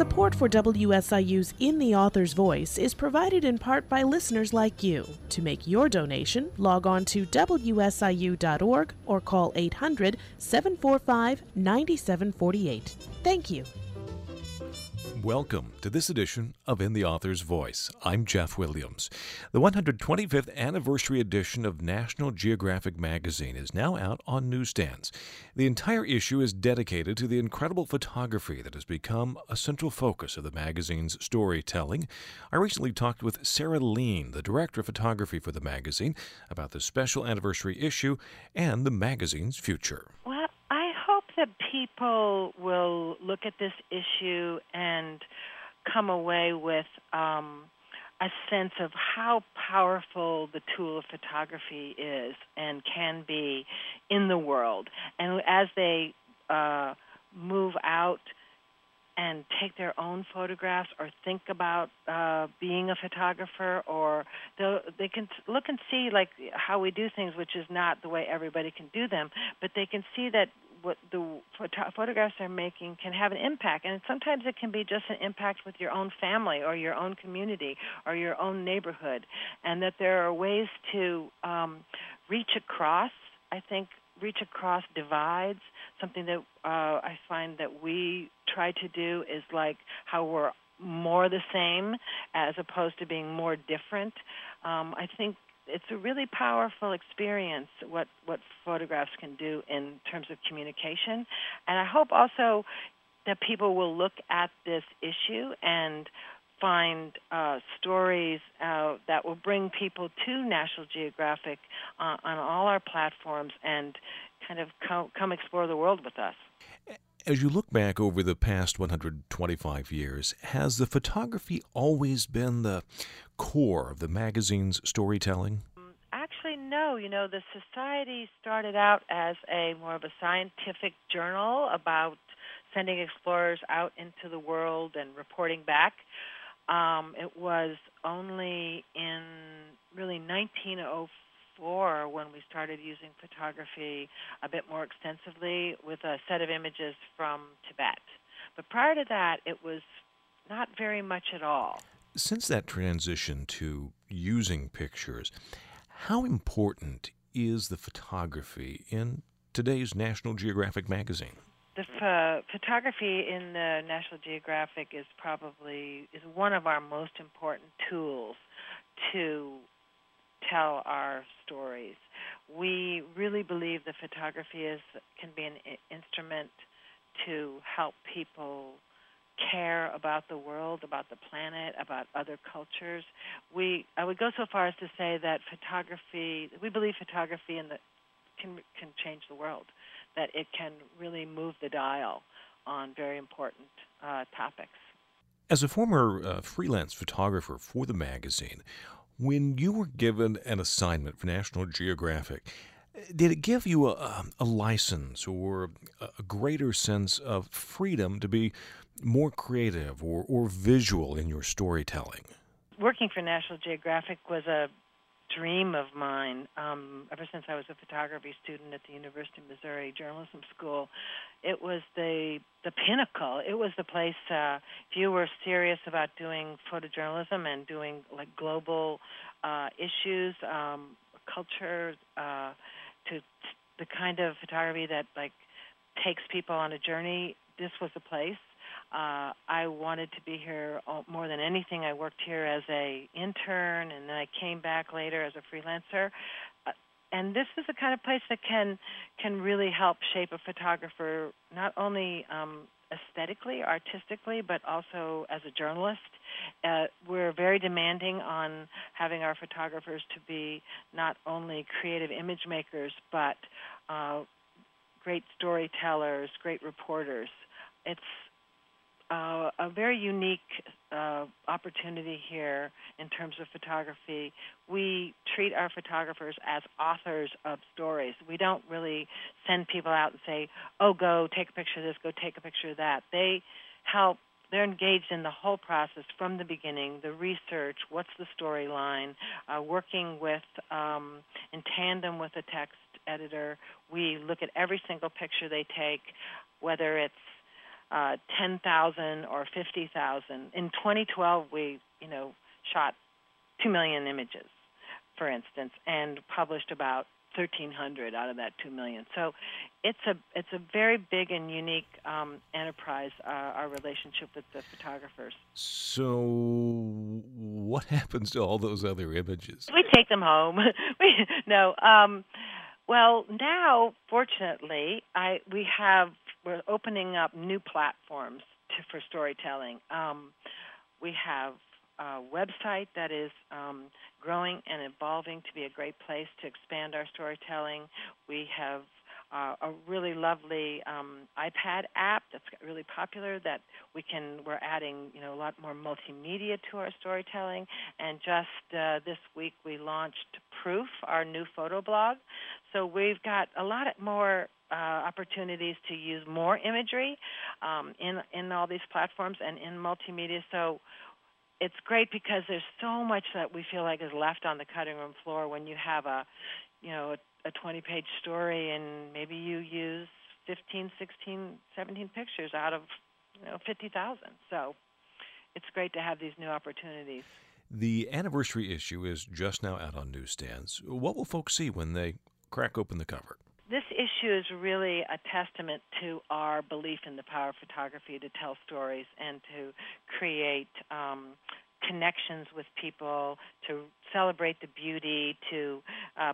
Support for WSIU's In the Author's Voice is provided in part by listeners like you. To make your donation, log on to WSIU.org or call 800 745 9748. Thank you. Welcome to this edition of In the Author's Voice. I'm Jeff Williams. The 125th anniversary edition of National Geographic magazine is now out on newsstands. The entire issue is dedicated to the incredible photography that has become a central focus of the magazine's storytelling. I recently talked with Sara Leen, the director of photography for the magazine, about the special anniversary issue and the magazine's future. Hope that people will look at this issue and come away with um, a sense of how powerful the tool of photography is and can be in the world. And as they uh, move out and take their own photographs or think about uh, being a photographer or they can look and see like how we do things which is not the way everybody can do them but they can see that what the photo- photographs they're making can have an impact. And sometimes it can be just an impact with your own family or your own community or your own neighborhood. And that there are ways to um, reach across i think reach across divides. Something that uh, i find that we try to do is like how we're more the same as opposed to being more different. Um, i think it's a really powerful experience what what photographs can do in terms of communication and i hope also that people will look at this issue and find uh, stories uh, that will bring people to National Geographic uh, on all our platforms and kind of come, come explore the world with us. As you look back over the past 125 years, has the photography always been the core of the magazine's storytelling? Actually, no. You know, the society started out as a more of a scientific journal about sending explorers out into the world and reporting back. Um, it was only in really 1904 when we started using photography a bit more extensively with a set of images from Tibet. But prior to that, it was not very much at all. Since that transition to using pictures, how important is the photography in today's National Geographic magazine? The ph- photography in the National Geographic is probably is one of our most important tools to tell our stories. We really believe that photography is can be an instrument to help people care about the world, about the planet, about other cultures. We I would go so far as to say that photography we believe photography in the can can change the world, that it can really move the dial on very important uh, topics. As a former uh, freelance photographer for the magazine, when you were given an assignment for National Geographic, did it give you a, um, a license or a greater sense of freedom to be more creative or, or visual in your storytelling? Working for National Geographic was a dream of mine um, ever since I was a photography student at the University of Missouri Journalism School. It was the the pinnacle. It was the place. Uh, if you were serious about doing photojournalism and doing like global uh, issues, um, culture, uh, to the kind of photography that like takes people on a journey, this was the place. Uh, I wanted to be here more than anything. I worked here as a intern, and then I came back later as a freelancer. Uh, and this is the kind of place that can can really help shape a photographer, not only um, aesthetically, artistically, but also as a journalist. Uh, we're very demanding on having our photographers to be not only creative image makers, but uh, great storytellers, great reporters. It's uh, a very unique uh, opportunity here in terms of photography. We treat our photographers as authors of stories. We don't really send people out and say, "Oh, go take a picture of this, go take a picture of that." They help. They're engaged in the whole process from the beginning, the research, what's the storyline, uh, working with um, in tandem with a text editor. We look at every single picture they take, whether it's uh, 10,000 or 50,000. In 2012, we you know shot two million images, for instance, and published about 1,300 out of that two million. So it's a it's a very big and unique um, enterprise. Uh, our relationship with the photographers. So what happens to all those other images? We take them home. we no. Um, well, now fortunately, I we have we're opening up new platforms to, for storytelling. Um, we have a website that is um, growing and evolving to be a great place to expand our storytelling. We have uh, a really lovely um, iPad app that's really popular that we can we're adding you know a lot more multimedia to our storytelling and just uh, this week we launched Proof our new photo blog so we've got a lot more uh, opportunities to use more imagery um, in in all these platforms and in multimedia. So it's great because there's so much that we feel like is left on the cutting room floor when you have a you know a, a 20 page story and maybe you use 15 16 17 pictures out of you know 50,000 so it's great to have these new opportunities. The anniversary issue is just now out on newsstands. What will folks see when they crack open the cover this issue is really a testament to our belief in the power of photography to tell stories and to create um, connections with people, to celebrate the beauty, to uh,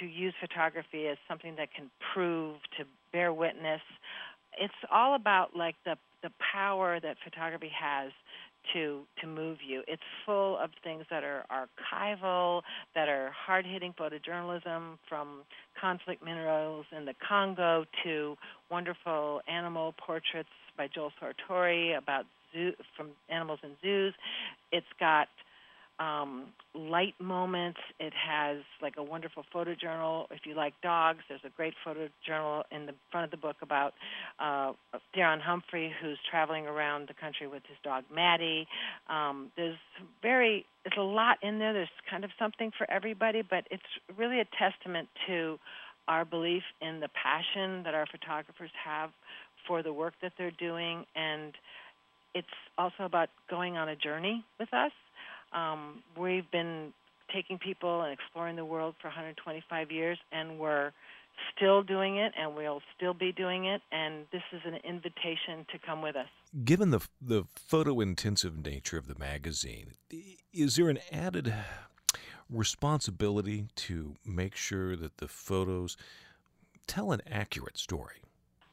to use photography as something that can prove, to bear witness. It's all about like the the power that photography has to to move you. It's full of things that are archival, that are hard-hitting photojournalism from conflict minerals in the Congo to wonderful animal portraits by Joel Sartore about zoo from animals in zoos. It's got um, light moments. It has like a wonderful photojournal. If you like dogs, there's a great photojournal in the front of the book about uh, Theron Humphrey, who's traveling around the country with his dog Maddie. Um, there's very, there's a lot in there. There's kind of something for everybody, but it's really a testament to our belief in the passion that our photographers have for the work that they're doing and it's also about going on a journey with us um, we've been taking people and exploring the world for 125 years, and we're still doing it, and we'll still be doing it. And this is an invitation to come with us. Given the the photo intensive nature of the magazine, is there an added responsibility to make sure that the photos tell an accurate story?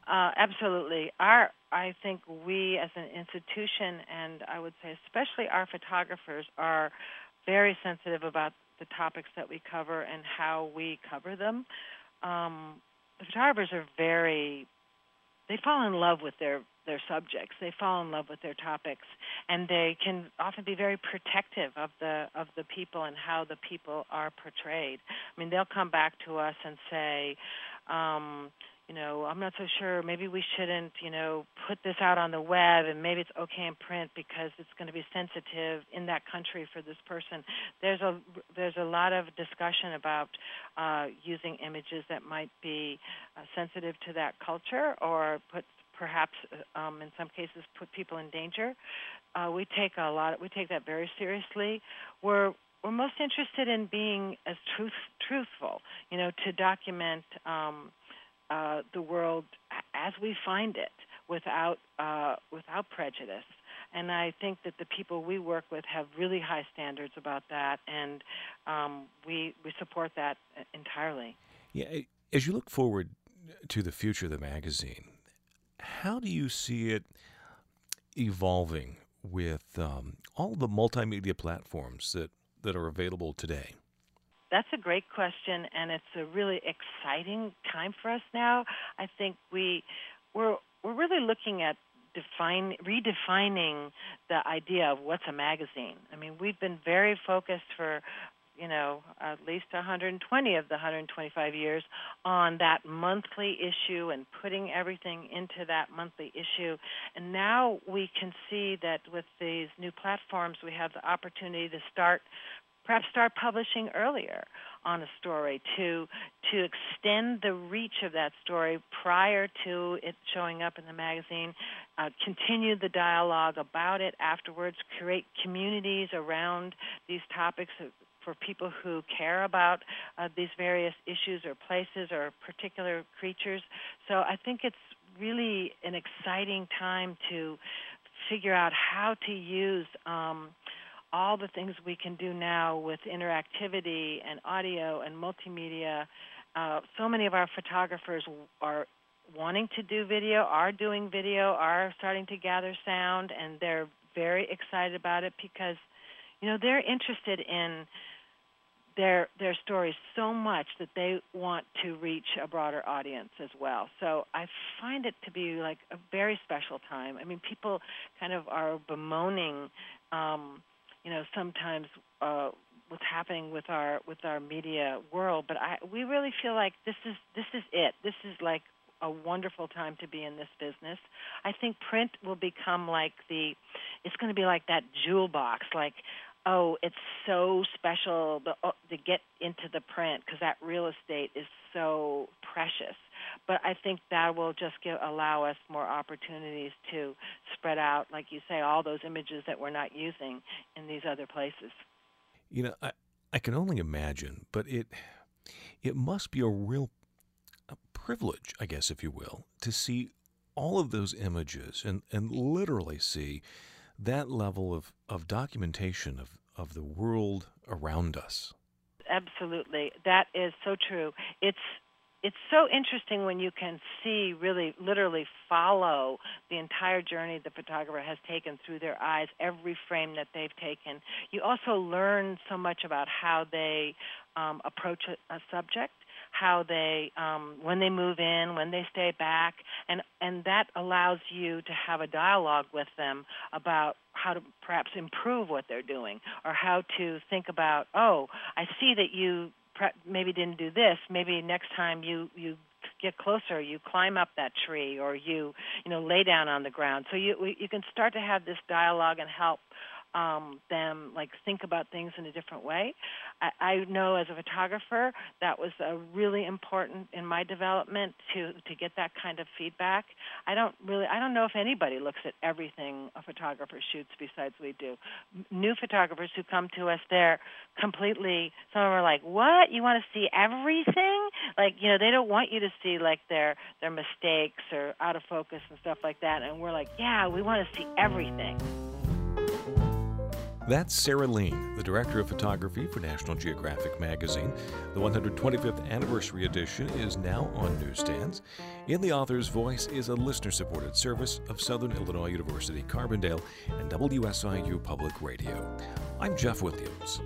Uh, absolutely. Our, I think we as an institution, and I would say especially our photographers, are very sensitive about the topics that we cover and how we cover them. Um, the photographers are very, they fall in love with their their subjects. They fall in love with their topics, and they can often be very protective of the of the people and how the people are portrayed. I mean, they'll come back to us and say. Um, you know, I'm not so sure. Maybe we shouldn't, you know, put this out on the web, and maybe it's okay in print because it's going to be sensitive in that country for this person. There's a there's a lot of discussion about uh, using images that might be uh, sensitive to that culture, or put perhaps um, in some cases put people in danger. Uh, we take a lot. We take that very seriously. We're we're most interested in being as truth truthful, you know, to document. Um, uh, the world as we find it without uh, without prejudice. And I think that the people we work with have really high standards about that, and um, we we support that entirely. Yeah, as you look forward to the future of the magazine, how do you see it evolving with um, all the multimedia platforms that, that are available today? That's a great question, and it's a really exciting time for us now. I think we we're we're really looking at define redefining the idea of what's a magazine. I mean, we've been very focused for you know at least 120 of the 125 years on that monthly issue and putting everything into that monthly issue and now we can see that with these new platforms we have the opportunity to start perhaps start publishing earlier on a story to to extend the reach of that story prior to it showing up in the magazine uh, continue the dialogue about it afterwards create communities around these topics for people who care about uh, these various issues or places or particular creatures. So i think it's really an exciting time to figure out how to use um, all the things we can do now with interactivity and audio and multimedia. Uh, so many of our photographers are wanting to do video, are doing video, are starting to gather sound, and they're very excited about it because, you know, they're interested in their their stories so much that they want to reach a broader audience as well. So I find it to be like a very special time. I mean, people kind of are bemoaning um, you know sometimes uh, what's happening with our with our media world. But I we really feel like this is this is it. This is like a wonderful time to be in this business. I think print will become like the it's going to be like that jewel box like oh it's so special to, uh, to get into the print because that real estate is so precious but I think that will just give, allow us more opportunities to spread out, like you say, all those images that we're not using in these other places. You know, I, I can only imagine, but it it must be a real a privilege, I guess, if you will, to see all of those images and, and literally see that level of, of documentation of, of the world around us. Absolutely. That is so true. It's it's so interesting when you can see really literally follow the entire journey the photographer has taken through their eyes every frame that they've taken. You also learn so much about how they um, approach a, a subject how they um, when they move in, when they stay back, and and that allows you to have a dialogue with them about how to perhaps improve what they're doing or how to think about oh I see that you maybe didn't do this maybe next time you you get closer you climb up that tree or you you know lay down on the ground. So you you can start to have this dialogue and help um, them like think about things in a different way. I, I know as a photographer that was a really important in my development to to get that kind of feedback. I don't really I don't know if anybody looks at everything a photographer shoots besides we do. New photographers who come to us, they're completely. Some of them are like, "What? You want to see everything?" Like you know they don't want you to see like their their mistakes or out of focus and stuff like that. And we're like, "Yeah, we want to see everything." That's Sara Leen, the Director of Photography for National Geographic Magazine. The 125th anniversary edition is now on newsstands. In the Author's Voice is a listener supported service of Southern Illinois University Carbondale and WSIU Public Radio. I'm Jeff Williams.